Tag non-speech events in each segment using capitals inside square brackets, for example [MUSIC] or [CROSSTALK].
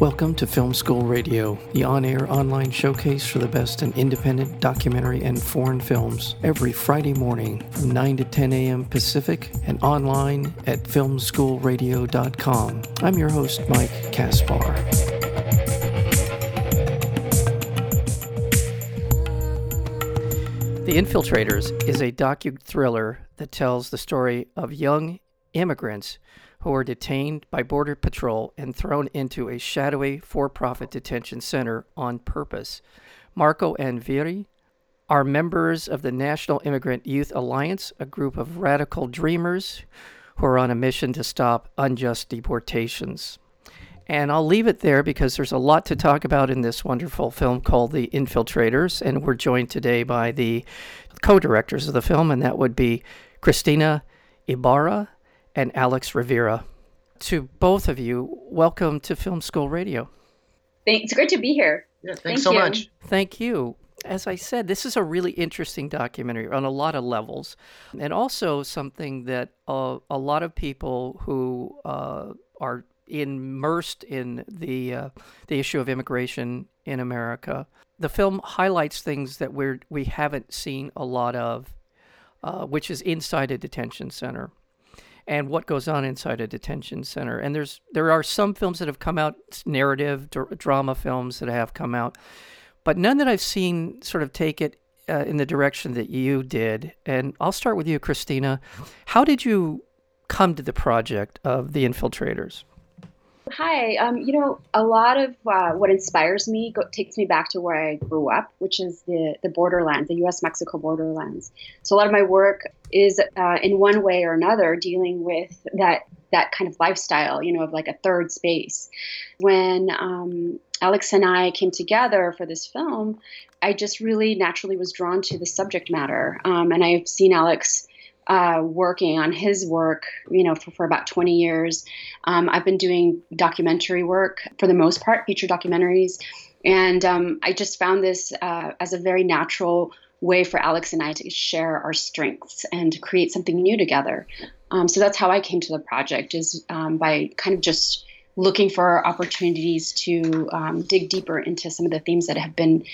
Welcome to Film School Radio, the on air online showcase for the best in independent documentary and foreign films, every Friday morning from 9 to 10 a.m. Pacific and online at filmschoolradio.com. I'm your host, Mike Kaspar. The Infiltrators is a docu thriller that tells the story of young immigrants who are detained by Border Patrol and thrown into a shadowy for profit detention center on purpose. Marco and Viri are members of the National Immigrant Youth Alliance, a group of radical dreamers who are on a mission to stop unjust deportations. And I'll leave it there because there's a lot to talk about in this wonderful film called The Infiltrators. And we're joined today by the co directors of the film, and that would be Cristina Ibarra and Alex Rivera. To both of you, welcome to Film School Radio. It's great to be here. Yeah, thanks Thank so you. much. Thank you. As I said, this is a really interesting documentary on a lot of levels, and also something that uh, a lot of people who uh, are immersed in the uh, the issue of immigration in America. The film highlights things that we're we haven't seen a lot of, uh, which is inside a detention center and what goes on inside a detention center. And there's there are some films that have come out, narrative dr- drama films that have come out, but none that I've seen sort of take it uh, in the direction that you did. And I'll start with you, Cristina. How did you come to the project of the Infiltrators? Hi. Um, you know, a lot of uh, what inspires me go- takes me back to where I grew up, which is the the borderlands, the U.S.-Mexico borderlands. So a lot of my work is, uh, in one way or another, dealing with that that kind of lifestyle, you know, of like a third space. When um, Alex and I came together for this film, I just really naturally was drawn to the subject matter, um, and I've seen Alex uh, working on his work, you know, for, for about 20 years. Um, I've been doing documentary work for the most part, feature documentaries. And um, I just found this uh, as a very natural way for Alex and I to share our strengths and to create something new together. Um, so that's how I came to the project is um, by kind of just looking for opportunities to um, dig deeper into some of the themes that have been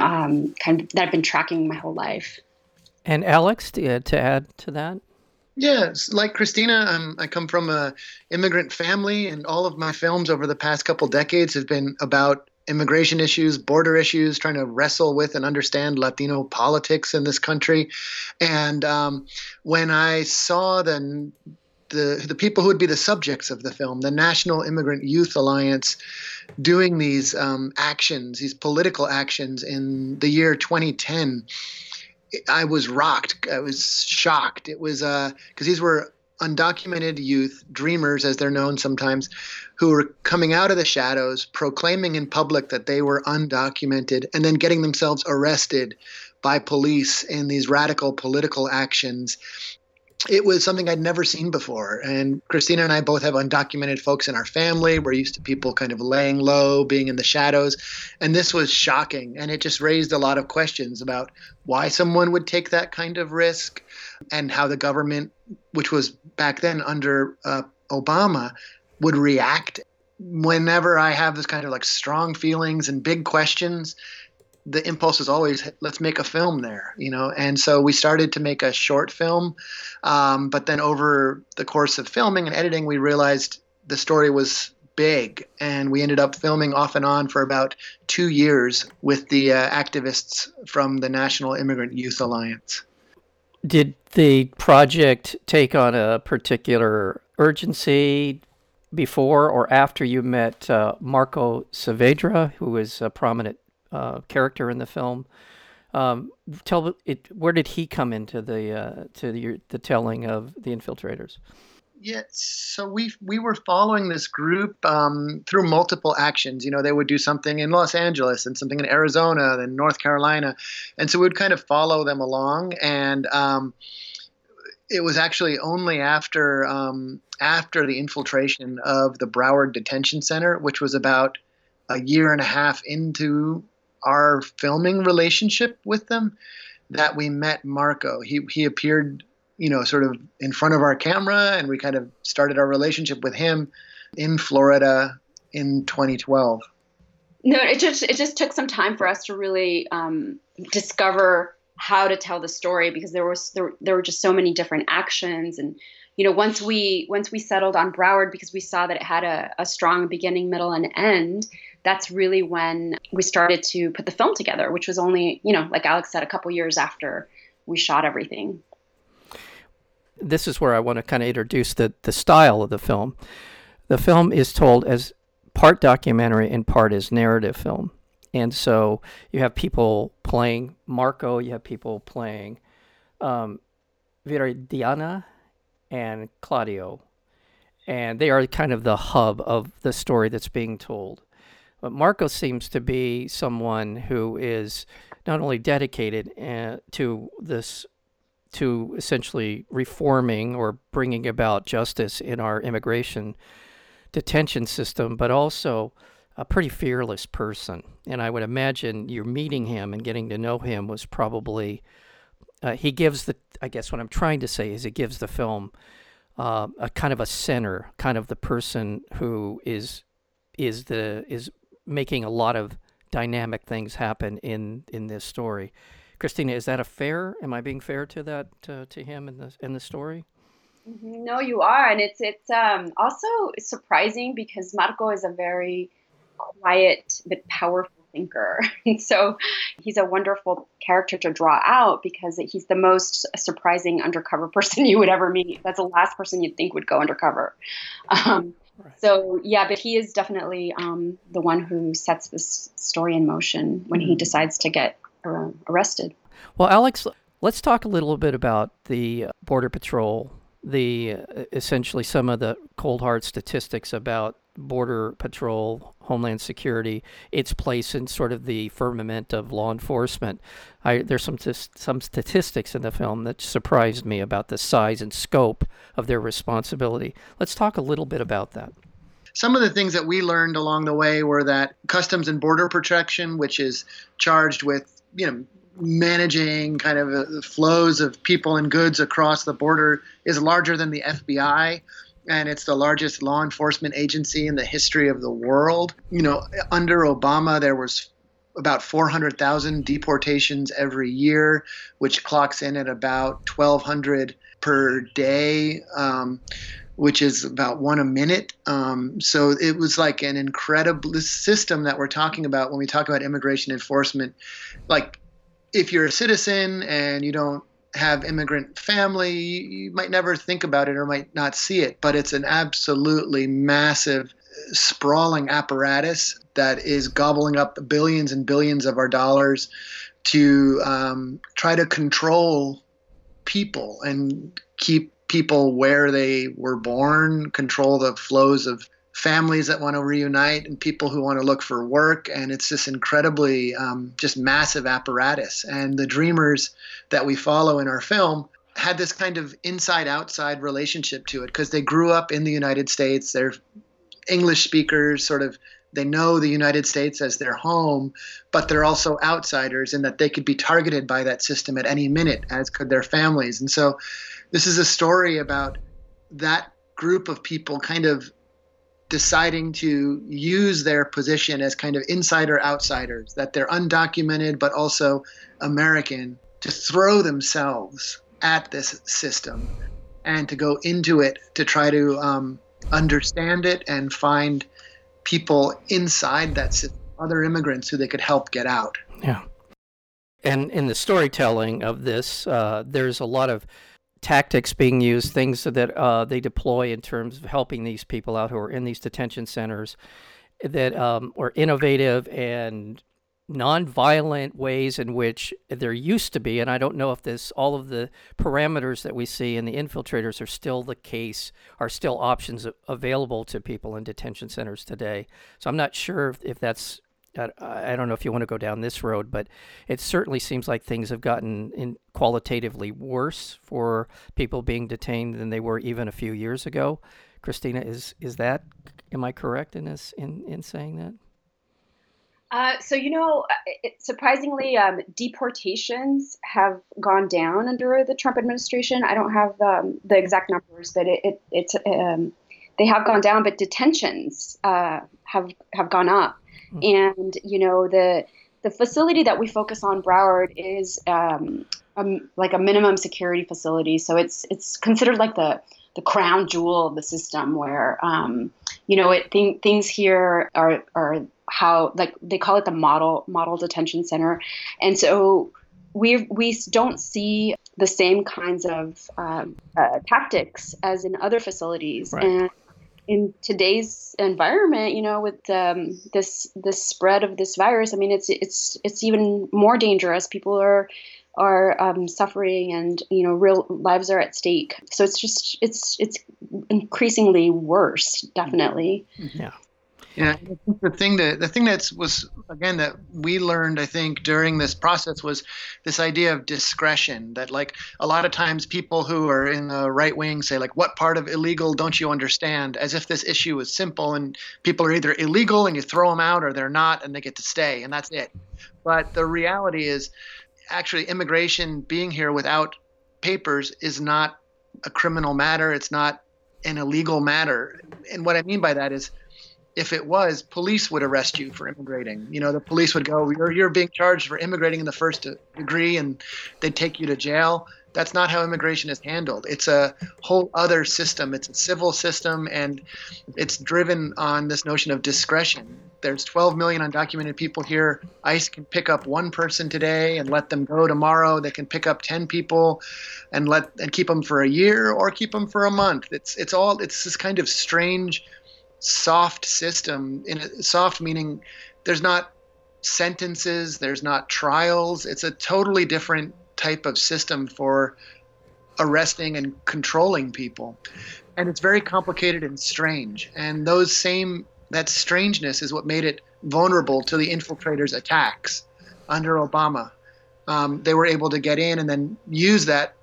um, kind of that I've been tracking my whole life. And Alex, to, to add to that? Yes, like Cristina, um, I come from a immigrant family, and all of my films over the past couple decades have been about immigration issues, border issues, trying to wrestle with and understand Latino politics in this country. And um, when I saw the the the people who would be the subjects of the film, the National Immigrant Youth Alliance, doing these um, actions, these political actions in the year 2010 I was rocked. I was shocked. It was because uh, these were undocumented youth, dreamers as they're known sometimes, who were coming out of the shadows, proclaiming in public that they were undocumented, and then getting themselves arrested by police in these radical political actions it was something I'd never seen before. And Cristina and I both have undocumented folks in our family. We're used to people kind of laying low, being in the shadows. And this was shocking. And it just raised a lot of questions about why someone would take that kind of risk and how the government, which was back then under uh, Obama, would react. Whenever I have this kind of like strong feelings and big questions, the impulse is always let's make a film there you know and so we started to make a short film um, but then over the course of filming and editing we realized the story was big and we ended up filming off and on for about two years with the uh, activists from the national immigrant youth alliance did the project take on a particular urgency before or after you met uh, Marco Saavedra, who is a prominent uh, character in the film. Um, tell it. Where did he come into the uh, to the, the telling of the infiltrators? Yeah, so we we were following this group um, through multiple actions. You know, they would do something in Los Angeles and something in Arizona, then North Carolina, and so we'd kind of follow them along. And um, it was actually only after um, after the infiltration of the Broward Detention Center, which was about a year and a half into our filming relationship with them that we met Marco. He he appeared, you know, sort of in front of our camera, and we kind of started our relationship with him in Florida in 2012? No, it just it just took some time for us to really um, discover how to tell the story because there was there, there were just so many different actions and you know once we once we settled on Broward because we saw that it had a, a strong beginning middle and end that's really when we started to put the film together which was only you know like Alex said a couple years after we shot everything this is where I want to kind of introduce the the style of the film the film is told as part documentary and part as narrative film and so you have people playing Marco, you have people playing um, Viridiana and Claudio. And they are kind of the hub of the story that's being told. But Marco seems to be someone who is not only dedicated uh, to this, to essentially reforming or bringing about justice in our immigration detention system, but also a pretty fearless person. And I would imagine you're meeting him and getting to know him was probably, uh, he gives the, I guess what I'm trying to say is he gives the film uh, a kind of a center, kind of the person who is, is the, is making a lot of dynamic things happen in, in this story. Cristina, is that a fair? Am I being fair to that uh, to him in the in the story? Mm-hmm. No, you are, and it's it's um, also surprising because Marco is a very quiet but powerful thinker. [LAUGHS] and so he's a wonderful character to draw out because he's the most surprising undercover [LAUGHS] person you would ever meet. That's the last person you'd think would go undercover. Um, right. So yeah, but he is definitely um, the one who sets this story in motion when he mm-hmm. decides to get uh, arrested. Well, Alex, let's talk a little bit about the Border Patrol. The uh, essentially some of the cold hard statistics about Border Patrol, Homeland Security, its place in sort of the firmament of law enforcement. I, there's some some statistics in the film that surprised me about the size and scope of their responsibility. Let's talk a little bit about that. Some of the things that we learned along the way were that Customs and Border Protection, which is charged with you know managing kind of the flows of people and goods across the border, is larger than the FBI and it's the largest law enforcement agency in the history of the world. You know, under Obama, there was about 400,000 deportations every year, which clocks in at about 1,200 per day. Um, which is about one a minute. Um, so it was like an incredible system that we're talking about when we talk about immigration enforcement. Like, if you're a citizen and you don't have immigrant family, you might never think about it or might not see it, but it's an absolutely massive, sprawling apparatus that is gobbling up billions and billions of our dollars to um, try to control people and keep people where they were born, control the flows of families that want to reunite and people who want to look for work. And it's this incredibly um, just massive apparatus. And the dreamers that we follow in our film had this kind of inside outside relationship to it because they grew up in the united states. They're english speakers sort of they know the united states as their home but they're also outsiders in that they could be targeted by that system at any minute as could their families. And so this is a story about that group of people kind of deciding to use their position as kind of insider outsiders, that they're undocumented but also American, to throw themselves at this system and to go into it to try to um, understand it and find people inside that system, other immigrants who they could help get out. Yeah. And in the storytelling of this, uh, there's a lot of tactics being used, things that uh, they deploy in terms of helping these people out who are in these detention centers that um, are innovative and nonviolent ways in which there used to be, and I don't know if this all of the parameters that we see in the infiltrators are still the case, are still options available to people in detention centers today. So I'm not sure if, if that's I don't know if you want to go down this road, but it certainly seems like things have gotten qualitatively worse for people being detained than they were even a few years ago. Cristina, is is that am I correct in this in in saying that? Uh, so you know, uh, it, surprisingly, um, deportations have gone down under the Trump administration. I don't have the, um, the exact numbers, but it, it it's um, they have gone down. But detentions uh, have have gone up, mm-hmm. and you know the the facility that we focus on, Broward, is um, um, like a minimum security facility. So it's it's considered like the the crown jewel of the system, where um, you know it th- things here are are how like they call it the model model detention center, and so we we don't see the same kinds of um, uh, tactics as in other facilities, right. and in today's environment, you know, with um, this this spread of this virus, I mean, it's it's it's even more dangerous. People are are um, suffering, and you know, real lives are at stake. So it's just it's it's increasingly worse, definitely. Yeah. Yeah, the thing that the thing that was again that we learned, I think, during this process was this idea of discretion. That like a lot of times people who are in the right wing say like, "What part of illegal don't you understand?" As if this issue is simple and people are either illegal and you throw them out, or they're not and they get to stay, and that's it. But the reality is, actually, immigration being here without papers is not a criminal matter. It's not an illegal matter. And what I mean by that is if it was, police would arrest you for immigrating. You know, the police would go, "You're you're being charged for immigrating in the first degree," and they'd take you to jail. That's not how immigration is handled. It's a whole other system. It's a civil system, and it's driven on this notion of discretion. There's 12 million undocumented people here. ICE can pick up one person today and let them go tomorrow. They can pick up 10 people and let and keep them for a year or keep them for a month. It's it's all it's this kind of strange soft system in a, soft meaning there's not sentences there's not trials. It's a totally different type of system for arresting and controlling people. And it's very complicated and strange. And those same that strangeness is what made it vulnerable to the infiltrators attacks under obama. Um, they were able to get in and then use that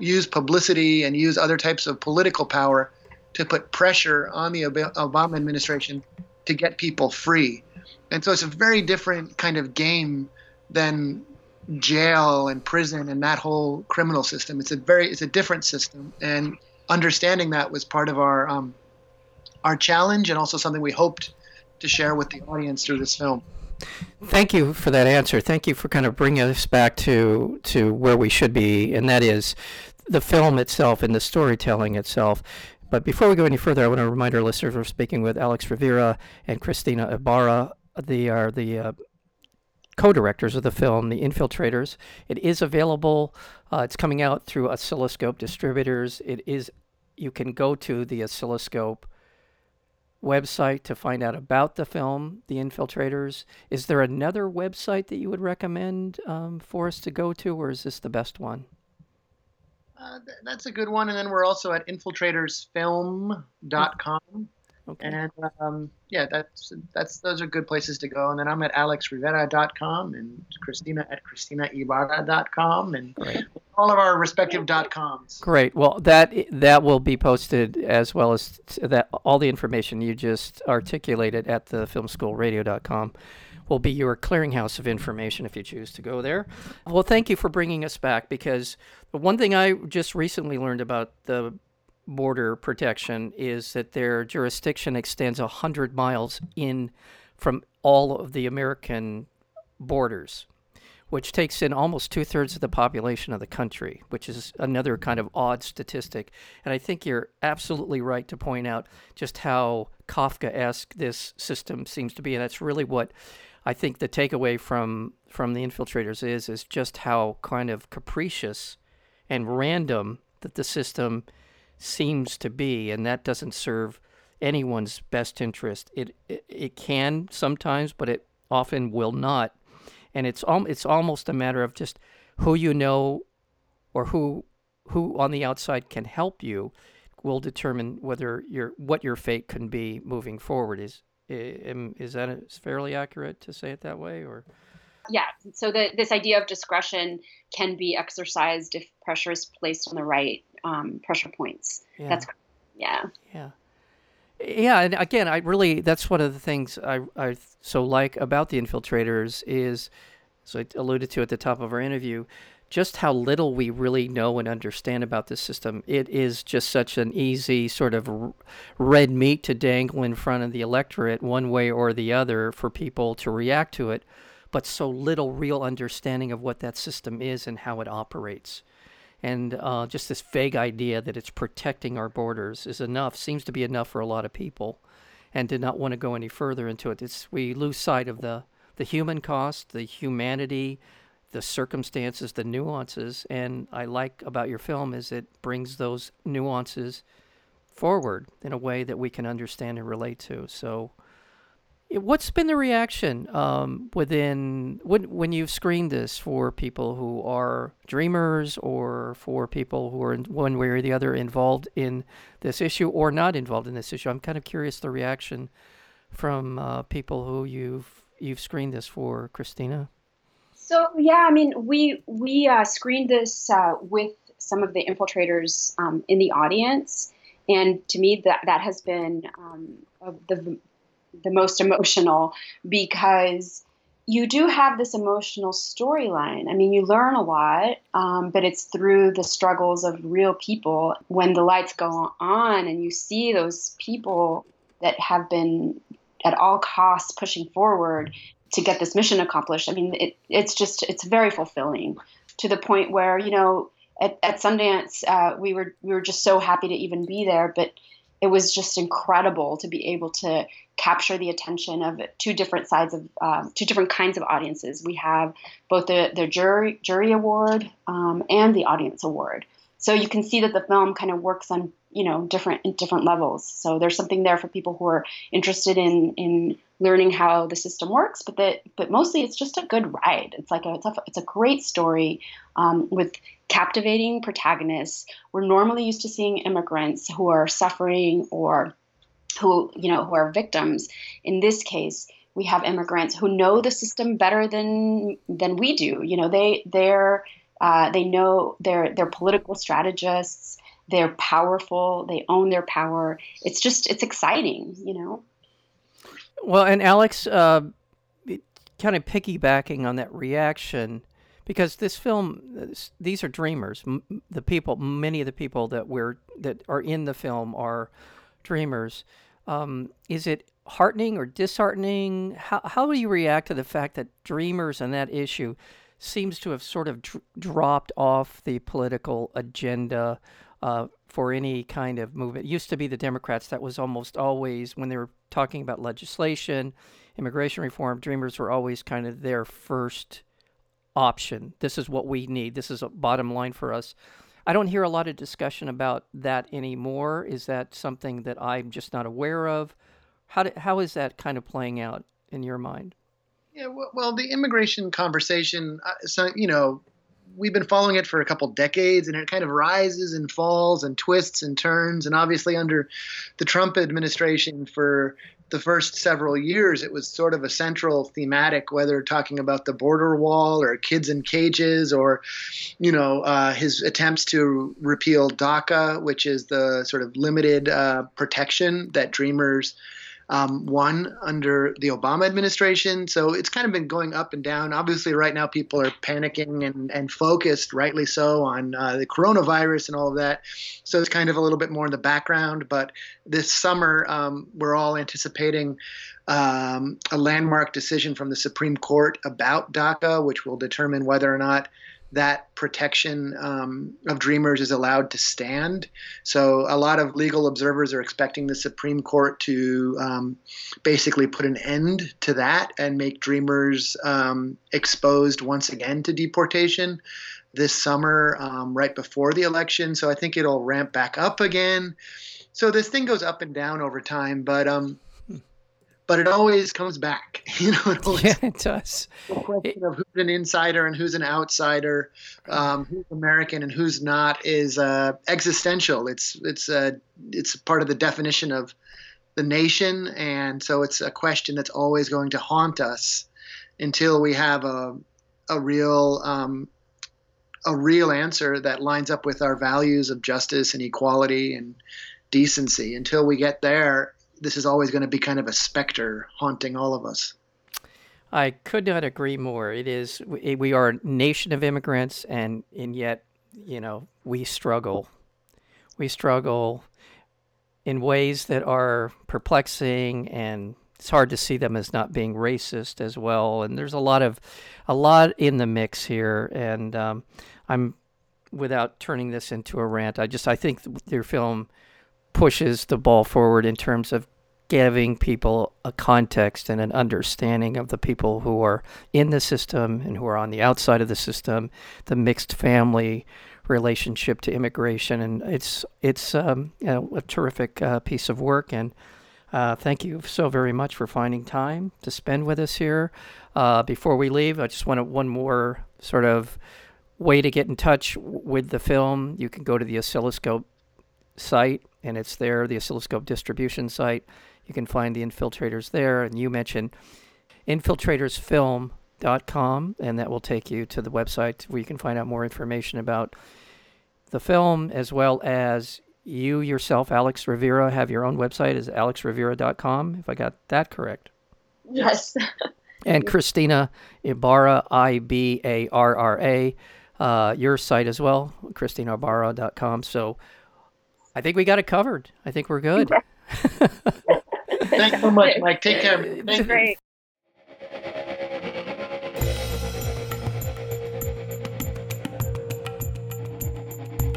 use publicity and use other types of political power to put pressure on the Obama administration to get people free. And so it's a very different kind of game than jail and prison and that whole criminal system. It's a very it's a different system, and understanding that was part of our um, our challenge and also something we hoped to share with the audience through this film. Thank you for that answer. Thank you for kind of bringing us back to to where we should be, and that is the film itself and the storytelling itself. But before we go any further, I want to remind our listeners we're speaking with Alex Rivera and Cristina Ibarra. They are the uh, co-directors of the film, The Infiltrators. It is available. Uh, it's coming out through Oscilloscope distributors. It is. You can go to the Oscilloscope website to find out about the film, The Infiltrators. Is there another website that you would recommend um, for us to go to, or is this the best one? Uh, th- that's a good one. And then we're also at infiltratorsfilm.com. Okay. And um, yeah, that's that's those are good places to go. And then I'm at alexrivera.com and Cristina at cristinaibarra.com and Great. all of our respective dot coms. Great. Well, that that will be posted as well as that all the information you just articulated at the filmschoolradio.com will be your clearinghouse of information if you choose to go there. Well, thank you for bringing us back because the one thing I just recently learned about the border protection is that their jurisdiction extends 100 miles in from all of the American borders, which takes in almost two thirds of the population of the country, which is another kind of odd statistic. And I think you're absolutely right to point out just how Kafka esque this system seems to be. And that's really what I think the takeaway from from the infiltrators is is just how kind of capricious and random that the system seems to be, and that doesn't serve anyone's best interest. It it, it can sometimes, but it often will not, and it's al- it's almost a matter of just who you know, or who who on the outside can help you, will determine whether your what your fate can be moving forward. Is is that fairly accurate to say it that way, or? Yeah. So the, this idea of discretion can be exercised if pressure is placed on the right um, pressure points. Yeah. That's yeah. Yeah. Yeah, and again, I really that's one of the things I I so like about the infiltrators is, so I alluded to at the top of our interview, just how little we really know and understand about this system. It is just such an easy sort of red meat to dangle in front of the electorate, one way or the other, for people to react to it, but so little real understanding of what that system is and how it operates. And uh, just this vague idea that it's protecting our borders is enough, seems to be enough for a lot of people, and did not want to go any further into it. It's, we lose sight of the, the human cost, the humanity, the circumstances, the nuances. And I like about your film is it brings those nuances forward in a way that we can understand and relate to. So, what's been the reaction um, within when when you've screened this for people who are dreamers or for people who are in one way or the other involved in this issue or not involved in this issue? I'm kind of curious the reaction from uh, people who you've you've screened this for, Cristina. So yeah, I mean, we we uh, screened this uh, with some of the infiltrators um, in the audience, and to me, that that has been um, the the most emotional because you do have this emotional storyline. I mean, you learn a lot, um, but it's through the struggles of real people. When the lights go on and you see those people that have been at all costs pushing forward to get this mission accomplished. I mean, it, it's just it's very fulfilling to the point where you know at, at Sundance uh, we were we were just so happy to even be there, but it was just incredible to be able to capture the attention of two different sides of um, two different kinds of audiences. We have both the the jury jury award um, and the audience award. So you can see that the film kind of works on you know different different levels. So there's something there for people who are interested in in learning how the system works, but that but mostly it's just a good ride. It's like a it's a, it's a great story um, with captivating protagonists. We're normally used to seeing immigrants who are suffering or who you know who are victims. In this case, we have immigrants who know the system better than than we do. You know, they they're uh, they know they're they're political strategists. They're powerful. They own their power. It's just it's exciting, you know. Well, and Alex, uh, kind of piggybacking on that reaction, because this film, these are dreamers. The people, many of the people that we're that are in the film are dreamers. Um, is it heartening or disheartening? How how do you react to the fact that dreamers and that issue seems to have sort of dr- dropped off the political agenda? Uh, for any kind of movement. It used to be the Democrats that was almost always, when they were talking about legislation, immigration reform, Dreamers were always kind of their first option. This is what we need. This is a bottom line for us. I don't hear a lot of discussion about that anymore. Is that something that I'm just not aware of? How, do, how is that kind of playing out in your mind? Yeah, well, the immigration conversation, uh, so, you know, we've been following it for a couple decades and it kind of rises and falls and twists and turns. And obviously under the Trump administration for the first several years it was sort of a central thematic whether talking about the border wall or kids in cages or you know uh, his attempts to repeal DACA which is the sort of limited uh, protection that dreamers um, won under the Obama administration. So it's kind of been going up and down. Obviously, right now people are panicking and, and focused, rightly so, on uh, the coronavirus and all of that. So it's kind of a little bit more in the background. But this summer, um, we're all anticipating um, a landmark decision from the Supreme Court about DACA, which will determine whether or not that protection um, of dreamers is allowed to stand. So a lot of legal observers are expecting the Supreme Court to um, basically put an end to that and make dreamers um, exposed once again to deportation this summer, um, right before the election. So I think it'll ramp back up again. So this thing goes up and down over time, but um, but it always comes back. [LAUGHS] You know, it always, yeah, it does. The question of who's an insider and who's an outsider, um, who's American and who's not, is uh, existential. It's it's uh, it's part of the definition of the nation, and so it's a question that's always going to haunt us until we have a a real um, a real answer that lines up with our values of justice and equality and decency. Until we get there, this is always going to be kind of a specter haunting all of us. I could not agree more. It is we are a nation of immigrants, and and yet you know we struggle. We struggle in ways that are perplexing, and it's hard to see them as not being racist as well. And there's a lot of a lot in the mix here, and um, I'm without turning this into a rant. I just I think your film pushes the ball forward in terms of giving people a context and an understanding of the people who are in the system and who are on the outside of the system, the mixed family relationship to immigration, and it's it's um, you know, a terrific uh, piece of work. And uh, thank you so very much for finding time to spend with us here. Uh, before we leave, I just want one more sort of way to get in touch with the film. You can go to the Oscilloscope site, and it's there, the Oscilloscope distribution site you can find the infiltrators there. And you mentioned infiltratorsfilm.com, and that will take you to the website where you can find out more information about the film as well as you yourself, Alex Rivera, have your own website is alexrivera.com, if I got that correct. Yes. [LAUGHS] and Cristina Ibarra, I B A R R A, uh, your site as well, cristinaibarra.com. So I think we got it covered. I think we're good. [LAUGHS] Thanks so much, Mike. Take care. Thank great.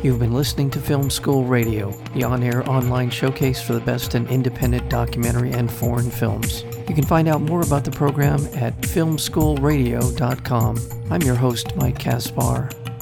You've been listening to Film School Radio, the on air online showcase for the best in independent documentary and foreign films. You can find out more about the program at filmschoolradio.com. I'm your host, Mike Kaspar.